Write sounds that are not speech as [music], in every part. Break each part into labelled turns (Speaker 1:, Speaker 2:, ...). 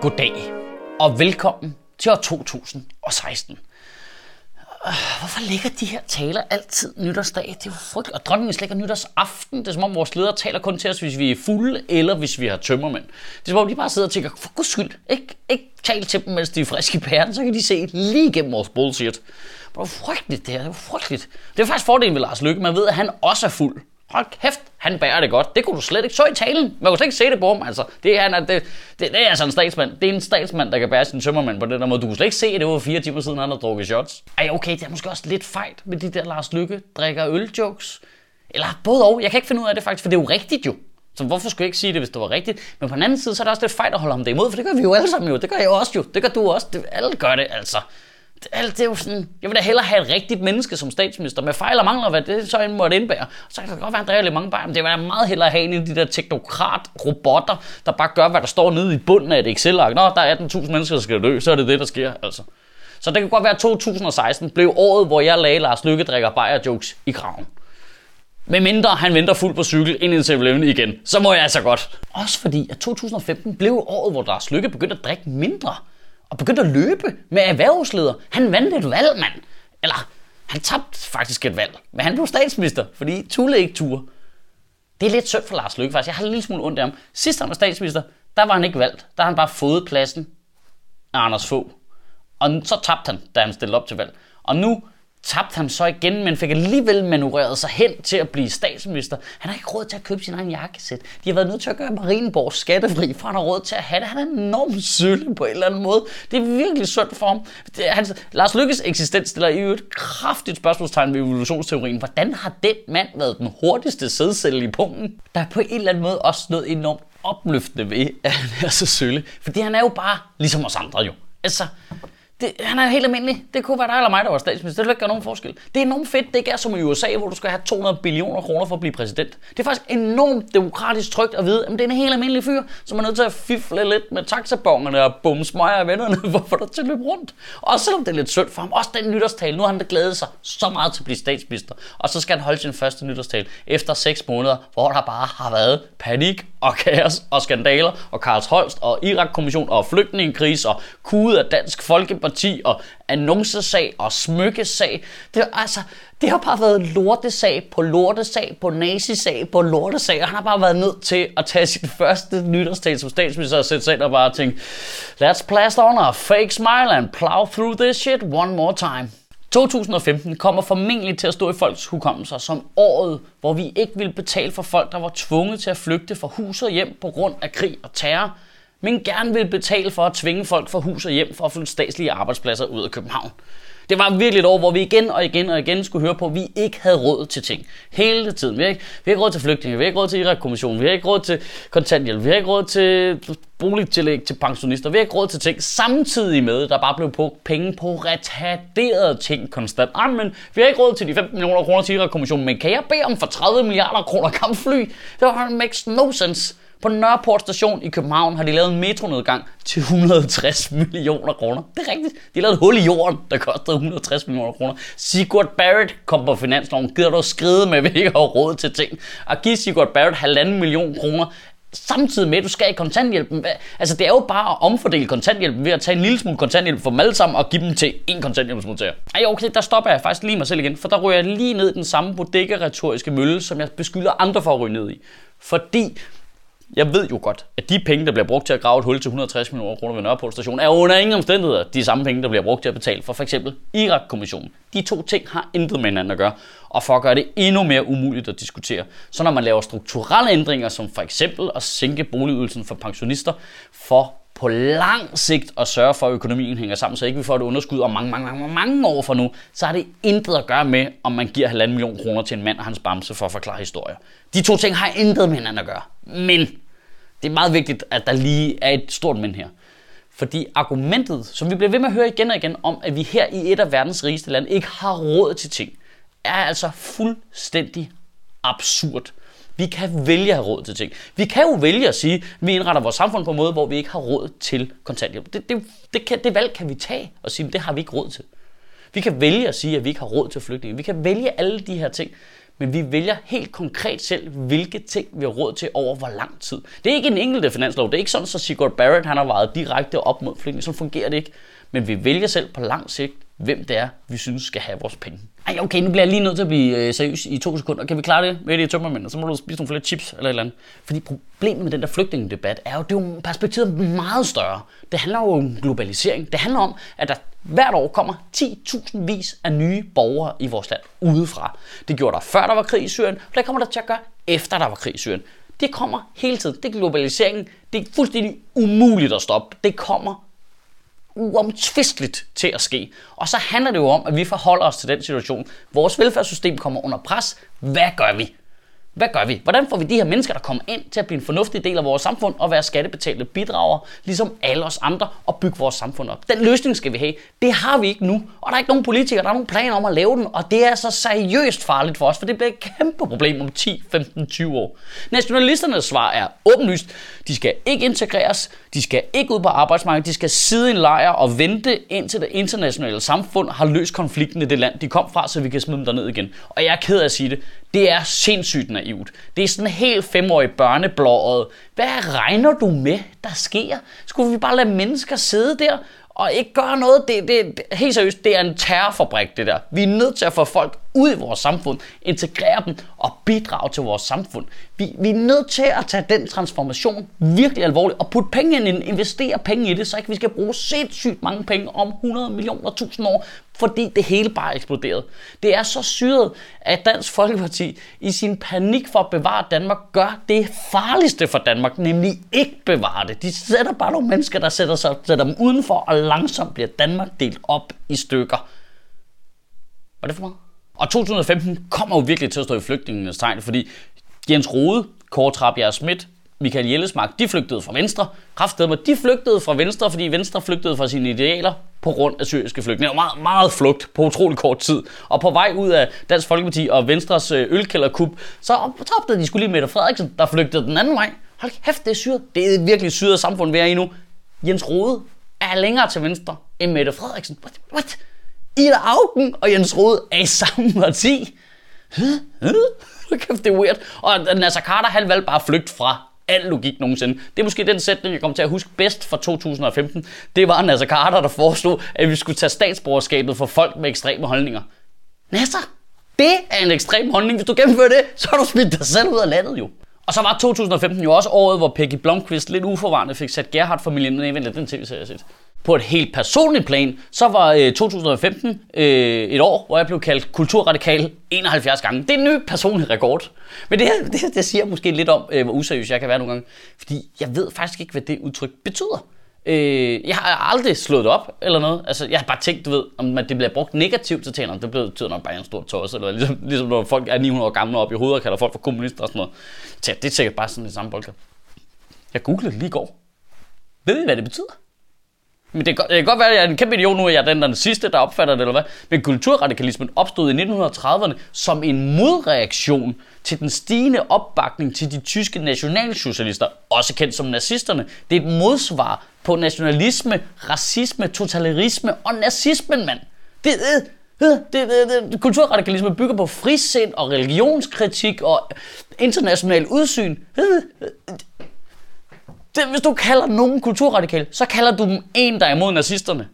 Speaker 1: Goddag og velkommen til år 2016. Ah, hvorfor ligger de her taler altid nytårsdag? Det er jo frygteligt. Og dronningen slækker nytårsaften. Det er som om vores ledere taler kun til os, hvis vi er fulde, eller hvis vi har tømmermænd. Det er som om de bare sidder og tænker, for guds skyld, ikke, ikke tal til dem, mens de er friske i pæren, så kan de se lige igennem vores bullshit. Det er jo frygteligt, det her. Det er jo frygteligt. Det er faktisk fordelen ved Lars Lykke. Man ved, at han også er fuld. Hold kæft, han bærer det godt. Det kunne du slet ikke så i talen. Man kunne slet ikke se det på ham. Altså, det, er, han er, det, det, det, er altså en statsmand. Det er en statsmand, der kan bære sin tømmermand på den der måde. Du kunne slet ikke se, at det var fire timer siden, han havde drukket shots. Ej, okay, det er måske også lidt fejt med de der Lars Lykke drikker øl-jokes. Eller både og. Jeg kan ikke finde ud af det faktisk, for det er jo rigtigt jo. Så hvorfor skulle jeg ikke sige det, hvis det var rigtigt? Men på den anden side, så er det også lidt fejt at holde ham det imod, for det gør vi jo alle sammen jo. Det gør jeg også jo. Det gør du også. Det, alle gør det, altså. Alt det er jo sådan, jeg vil da hellere have et rigtigt menneske som statsminister med fejl og mangler, hvad det så end måtte indbære. Så kan det godt være, at der er lidt mange bare, men det vil jeg meget hellere have en af de der teknokrat-robotter, der bare gør, hvad der står nede i bunden af et Excel-ark. Nå, der er 18.000 mennesker, der skal dø, så er det det, der sker, altså. Så det kan godt være, at 2016 blev året, hvor jeg lagde Lars Lykke drikker bajer jokes i graven. Med mindre han venter fuld på cykel ind i 7 igen, så må jeg altså godt. Også fordi, at 2015 blev året, hvor Lars Lykke begyndte at drikke mindre. Og begyndte at løbe med erhvervsleder. Han vandt et valg, mand. Eller, han tabte faktisk et valg. Men han blev statsminister, fordi Tulle ikke turde. Det er lidt sødt for Lars Løkke, faktisk. Jeg har en lille smule ondt af ham. Sidst han var statsminister, der var han ikke valgt. Der har han bare fået pladsen af Anders Fogh. Og så tabte han, da han stillede op til valg. Og nu tabte han så igen, men fik alligevel manøvreret sig hen til at blive statsminister. Han har ikke råd til at købe sin egen jakkesæt. De har været nødt til at gøre Marienborg skattefri, for han har råd til at have det. Han er enormt sølle på en eller anden måde. Det er virkelig sundt for ham. Det er, hans, Lars Lykkes eksistens stiller i et kraftigt spørgsmålstegn ved evolutionsteorien. Hvordan har den mand været den hurtigste sædcelle i pungen? Der er på en eller anden måde også noget enormt opløftende ved, at han er så sølle. Fordi han er jo bare ligesom os andre jo. Altså, det, han er helt almindelig. Det kunne være dig eller mig, der var statsminister. Det vil ikke gøre nogen forskel. Det er enormt fedt. Det ikke er som i USA, hvor du skal have 200 billioner kroner for at blive præsident. Det er faktisk enormt demokratisk trygt at vide, at det er en helt almindelig fyr, som er nødt til at fifle lidt med taxabongerne og bums mig af vennerne, for at få dig til at løbe rundt. Og selvom det er lidt synd for ham, også den nytårstale. Nu har han da glædet sig så meget til at blive statsminister. Og så skal han holde sin første nytårstale efter 6 måneder, hvor der bare har været panik og kaos og skandaler og Karls Holst og Irak-kommission og flygtningekrise og kude af Dansk Folkeparti og annoncesag og smykkesag. Det, altså, det har bare været lortesag på lortesag på nazisag på lortesag, og han har bare været nødt til at tage sit første nytårstal som statsminister og sætte sig ind og bare tænke, let's plaster on a fake smile and plow through this shit one more time. 2015 kommer formentlig til at stå i folks hukommelser som året, hvor vi ikke ville betale for folk, der var tvunget til at flygte fra hus og hjem på grund af krig og terror, men gerne vil betale for at tvinge folk fra hus og hjem for at flytte statslige arbejdspladser ud af København. Det var virkelig et år, hvor vi igen og igen og igen skulle høre på, at vi ikke havde råd til ting. Hele tiden. Vi har ikke, vi har ikke råd til flygtninge, vi har ikke råd til Irak-kommissionen, vi har ikke råd til kontanthjælp, vi har ikke råd til boligtillæg til pensionister, vi har ikke råd til ting, samtidig med, der bare blev på penge på retarderede ting konstant. Ah, men vi har ikke råd til de 15 millioner kroner til Irak-kommissionen, men kan jeg bede om for 30 milliarder kroner kampfly? Det var, makes no sense. På Nørreport station i København har de lavet en metronedgang til 160 millioner kroner. Det er rigtigt. De har lavet et hul i jorden, der kostede 160 millioner kroner. Sigurd Barrett kom på finansloven. Gider du skride med, at vi ikke har råd til ting? At give Sigurd Barrett halvanden million kroner, samtidig med, at du skal i kontanthjælpen. Altså, det er jo bare at omfordele kontanthjælpen ved at tage en lille smule kontanthjælp for dem alle sammen og give dem til en kontanthjælpsmodtager. Ej, okay, der stopper jeg faktisk lige mig selv igen, for der ryger jeg lige ned i den samme bodega-retoriske mølle, som jeg beskylder andre for at ryge ned i. Fordi jeg ved jo godt, at de penge, der bliver brugt til at grave et hul til 160 millioner kroner ved Nørreport station, er under ingen omstændigheder de samme penge, der bliver brugt til at betale for f.eks. Irak-kommissionen. De to ting har intet med hinanden at gøre, og for at gøre det endnu mere umuligt at diskutere, så når man laver strukturelle ændringer, som for eksempel at sænke boligydelsen for pensionister, for på lang sigt at sørge for, at økonomien hænger sammen, så ikke vi får et underskud om mange, mange, mange, mange år fra nu, så har det intet at gøre med, om man giver halvanden million kroner til en mand og hans bamse for at forklare historier. De to ting har intet med hinanden at gøre. Men det er meget vigtigt, at der lige er et stort men her. Fordi argumentet, som vi bliver ved med at høre igen og igen om, at vi her i et af verdens rigeste lande ikke har råd til ting, er altså fuldstændig absurd. Vi kan vælge at have råd til ting. Vi kan jo vælge at sige, at vi indretter vores samfund på en måde, hvor vi ikke har råd til kontanthjælp. Det, det, det, kan, det valg kan vi tage og sige, at det har vi ikke råd til. Vi kan vælge at sige, at vi ikke har råd til flygtninge. Vi kan vælge alle de her ting men vi vælger helt konkret selv, hvilke ting vi har råd til over hvor lang tid. Det er ikke en enkelte finanslov. Det er ikke sådan, at Sigurd Barrett han har vejet direkte op mod flygtninge. Så fungerer det ikke. Men vi vælger selv på lang sigt, hvem det er, vi synes skal have vores penge. Ej, okay, nu bliver jeg lige nødt til at blive øh, seriøs i to sekunder. Kan vi klare det med det i tømmermænd? Så må du spise nogle flere chips eller et eller andet. Fordi problemet med den der flygtningedebat er jo, det er jo perspektivet meget større. Det handler jo om globalisering. Det handler om, at der hvert år kommer 10.000 vis af nye borgere i vores land udefra. Det gjorde der før der var krig i Syrien, og det kommer der til at gøre efter der var krig i Syrien. Det kommer hele tiden. Det er globaliseringen. Det er fuldstændig umuligt at stoppe. Det kommer uomtvisteligt til at ske. Og så handler det jo om, at vi forholder os til den situation. Vores velfærdssystem kommer under pres. Hvad gør vi? Hvad gør vi? Hvordan får vi de her mennesker, der kommer ind til at blive en fornuftig del af vores samfund og være skattebetalte bidrager, ligesom alle os andre, og bygge vores samfund op? Den løsning skal vi have. Det har vi ikke nu, og der er ikke nogen politikere, der har nogen planer om at lave den, og det er så seriøst farligt for os, for det bliver et kæmpe problem om 10, 15, 20 år. Nationalisternes svar er åbenlyst. De skal ikke integreres, de skal ikke ud på arbejdsmarkedet, de skal sidde i en lejr og vente indtil det internationale samfund har løst konflikten i det land, de kom fra, så vi kan smide dem derned igen. Og jeg er ked af at sige det, det er sindssygt naivt. Det er sådan helt femårig børneblåret. Hvad regner du med, der sker? Skulle vi bare lade mennesker sidde der og ikke gøre noget? Det, det, det, helt seriøst, det er en terrorfabrik, det der. Vi er nødt til at få folk ud i vores samfund, integrere dem og bidrage til vores samfund. Vi, vi er nødt til at tage den transformation virkelig alvorligt og putte penge ind, investere penge i det, så ikke vi skal bruge sindssygt mange penge om 100 millioner tusind år, fordi det hele bare er eksploderet. Det er så syret, at Dansk Folkeparti i sin panik for at bevare Danmark gør det farligste for Danmark, nemlig ikke bevare det. De sætter bare nogle mennesker, der sætter, sig, sætter dem udenfor, og langsomt bliver Danmark delt op i stykker. Var det for meget? Og 2015 kommer jo virkelig til at stå i flygtningenes tegn, fordi Jens Rode, Kåre Trabjerg Schmidt, Michael Jellesmark, de flygtede fra Venstre. Kraftedeme, de flygtede fra Venstre, fordi Venstre flygtede fra sine idealer på grund af syriske flygtninge. Meget, meget flugt på utrolig kort tid. Og på vej ud af Dansk Folkeparti og Venstres øh, ølkælderkup, så opdagede de skulle lige Mette Frederiksen, der flygtede den anden vej. Hold kæft, det er syret. Det er virkelig syret samfund, vi er i nu. Jens Rode er længere til venstre end Mette Frederiksen. What? What? Ida Augen og Jens Rode er i samme parti. Kæft, det er weird. Og Nasser Carter, han valgte bare at flygte fra al logik nogensinde. Det er måske den sætning, jeg kommer til at huske bedst fra 2015. Det var Nasser Carter, der foreslog, at vi skulle tage statsborgerskabet for folk med ekstreme holdninger. Nasser, det er en ekstrem holdning. Hvis du gennemfører det, så har du smidt dig selv ud af landet jo. Og så var 2015 jo også året, hvor Peggy Blomqvist lidt uforvarende fik sat Gerhardt-familien ned i den tv-serie, jeg set på et helt personligt plan, så var øh, 2015 øh, et år, hvor jeg blev kaldt kulturradikal 71 gange. Det er en ny personlig rekord. Men det, her, [laughs] det, det siger måske lidt om, øh, hvor useriøs jeg kan være nogle gange. Fordi jeg ved faktisk ikke, hvad det udtryk betyder. Øh, jeg har aldrig slået det op eller noget. Altså, jeg har bare tænkt, du ved, om det bliver brugt negativt, så tænker jeg, det betyder nok bare en stor tosse. Eller ligesom, ligesom når folk er 900 år gamle op i hovedet og kalder folk for kommunister og sådan noget. Så det er sikkert bare sådan det samme boldkamp. Jeg googlede lige i går. Ved I, hvad det betyder? Men det kan, det kan godt være, at jeg er en kæmpe idiot nu, at jeg er den, der den sidste, der opfatter det, eller hvad. Men kulturradikalismen opstod i 1930'erne som en modreaktion til den stigende opbakning til de tyske nationalsocialister, også kendt som nazisterne. Det er et modsvar på nationalisme, racisme, totalitarisme og nazismen, mand. Det, det, det, det, det, kulturradikalisme bygger på frisind og religionskritik og international udsyn øh, øh, det, hvis du kalder nogen kulturradikal, så kalder du dem en, der er imod nazisterne.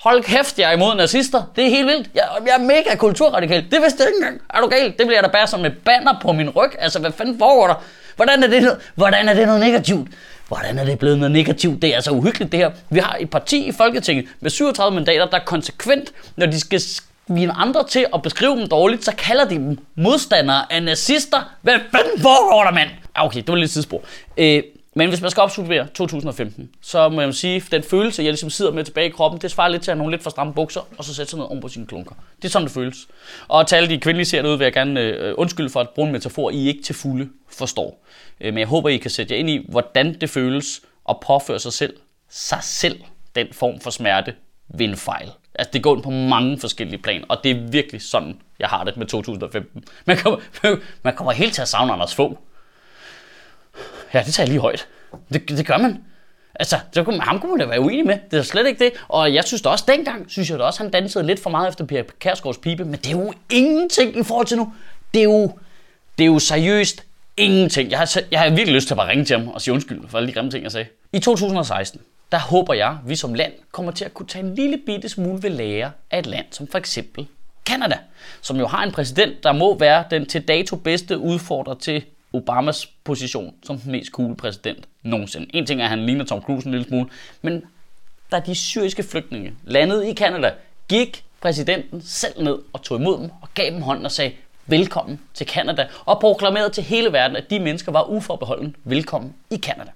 Speaker 1: Hold kæft, jeg er imod nazister. Det er helt vildt. Jeg, jeg er mega kulturradikal. Det vidste jeg ikke engang. Er du gal? Det bliver der bare som et banner på min ryg. Altså, hvad fanden foregår der? Hvordan er det noget, hvordan er det noget negativt? Hvordan er det blevet noget negativt? Det er altså uhyggeligt, det her. Vi har et parti i Folketinget med 37 mandater, der konsekvent, når de skal vine andre til at beskrive dem dårligt, så kalder de dem modstandere af nazister. Hvad fanden foregår der, mand? Ah, okay, det var lidt tidsspor. Øh, men hvis man skal opsummere 2015, så må jeg sige, at den følelse, jeg ligesom sidder med tilbage i kroppen, det svarer lidt til at have nogle lidt for stramme bukser, og så sætte sig ned oven på sine klunker. Det er sådan, det føles. Og til alle de kvindelige ser derude, vil jeg gerne øh, undskylde for at bruge en metafor, I ikke til fulde forstår. Øh, men jeg håber, I kan sætte jer ind i, hvordan det føles at påføre sig selv, sig selv, den form for smerte ved en fejl. Altså, det går ind på mange forskellige planer, og det er virkelig sådan, jeg har det med 2015. Man kommer, [laughs] man kommer helt til at savne Anders få. Ja, det tager jeg lige højt. Det, det gør man. Altså, det kunne, ham kunne man da være uenig med. Det er slet ikke det. Og jeg synes da også dengang, synes jeg da også, han dansede lidt for meget efter Per Kærsgaards pipe. Men det er jo ingenting i forhold til nu. Det er jo Det er jo seriøst ingenting. Jeg har, jeg har virkelig lyst til at bare ringe til ham og sige undskyld for alle de grimme ting, jeg sagde. I 2016, der håber jeg, at vi som land kommer til at kunne tage en lille bitte smule ved lære af et land som for eksempel Kanada, som jo har en præsident, der må være den til dato bedste udfordrer til Obamas position som den mest cool præsident nogensinde. En ting er, at han ligner Tom Cruise en lille smule, men da de syriske flygtninge landede i Kanada, gik præsidenten selv ned og tog imod dem og gav dem hånden og sagde, velkommen til Kanada, og proklamerede til hele verden, at de mennesker var uforbeholden velkommen i Kanada.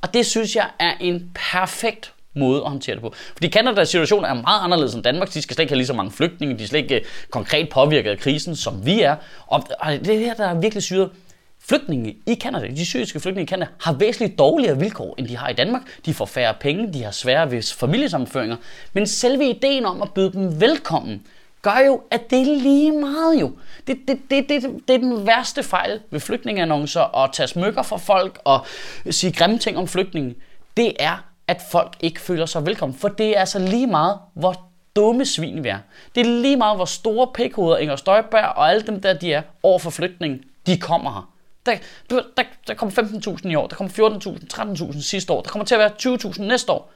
Speaker 1: Og det synes jeg er en perfekt måde at håndtere det på. Fordi Kanadas situation er meget anderledes end Danmark. De skal slet ikke have lige så mange flygtninge. De er slet ikke øh, konkret påvirket af krisen, som vi er. Og det her, der er virkelig syret. Flygtninge i Kanada, de syriske flygtninge i Kanada, har væsentligt dårligere vilkår, end de har i Danmark. De får færre penge, de har svære ved familiesammenføringer. Men selve ideen om at byde dem velkommen, gør jo, at det er lige meget jo. Det, det, det, det, det er den værste fejl ved flygtningeannoncer at tage smykker for folk og sige grimme ting om flygtninge. Det er, at folk ikke føler sig velkommen. For det er altså lige meget, hvor dumme svin vi er. Det er lige meget, hvor store pikhoveder Inger Støjberg og alle dem der, de er over for flygtninge, de kommer her. Der, der, der kommer 15.000 i år, der kommer 14.000, 13.000 sidste år, der kommer til at være 20.000 næste år.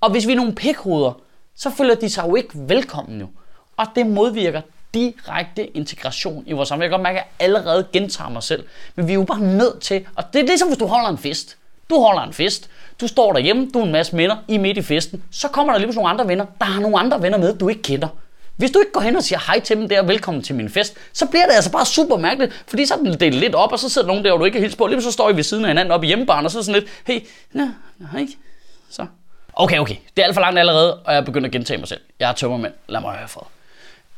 Speaker 1: Og hvis vi er nogle pikhoveder, så føler de sig jo ikke velkommen jo. Og det modvirker direkte integration i vores samfund. Jeg kan godt mærke, at jeg allerede gentager mig selv. Men vi er jo bare nødt til, og det er ligesom hvis du holder en fest. Du holder en fest, du står derhjemme, du er en masse venner, I midt i festen. Så kommer der lige nogle andre venner, der har nogle andre venner med, du ikke kender. Hvis du ikke går hen og siger hej til dem der, velkommen til min fest, så bliver det altså bare super mærkeligt, fordi så er den delt lidt op, og så sidder nogen der, hvor du ikke hilser på, lige så står I ved siden af hinanden op i hjemmebaren, og så er sådan lidt, hey, nej, hej, så. Okay, okay, det er alt for langt allerede, og jeg begynder at gentage mig selv. Jeg er tømmermænd, lad mig høre fred.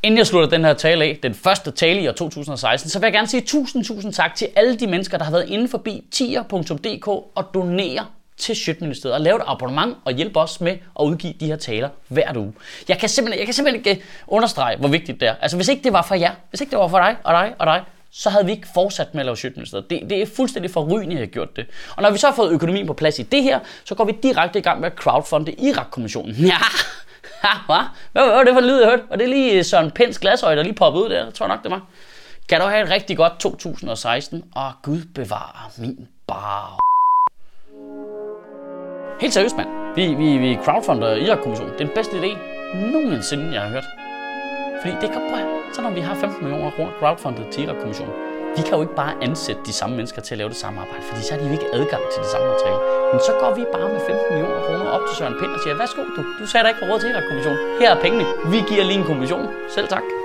Speaker 1: Inden jeg slutter den her tale af, den første tale i år 2016, så vil jeg gerne sige tusind, tusind tak til alle de mennesker, der har været inde forbi tier.dk og donerer til Sjøtministeriet og lave et abonnement og hjælpe os med at udgive de her taler hver uge. Jeg kan simpelthen, jeg kan simpelthen ikke øh, understrege, hvor vigtigt det er. Altså hvis ikke det var for jer, hvis ikke det var for dig og dig og dig, så havde vi ikke fortsat med at lave Sjøtministeriet. Det, det er fuldstændig forrygende, at jeg har gjort det. Og når vi så har fået økonomien på plads i det her, så går vi direkte i gang med at crowdfunde Irak-kommissionen. [laughs] Ja, hvad? Hvad var det for en lyd, jeg hørte? Var det lige øh, Søren Pens glasøje, der lige poppede ud der? Jeg tror nok, det var. Kan du have et rigtig godt 2016, og Gud bevarer min bar. Helt seriøst, mand. Vi, vi, vi crowdfunder Irak-kommissionen. Det er den bedste idé nogensinde, jeg har hørt. Fordi det kan bare, så når vi har 15 millioner kroner crowdfundet til Irak-kommissionen, vi kan jo ikke bare ansætte de samme mennesker til at lave det samme arbejde, fordi så har de jo ikke adgang til det samme materiale. Men så går vi bare med 15 millioner kroner op til Søren Pind og siger, værsgo du, du sagde da ikke på råd til Irak-kommissionen. Her er pengene, vi giver lige en kommission. Selv tak.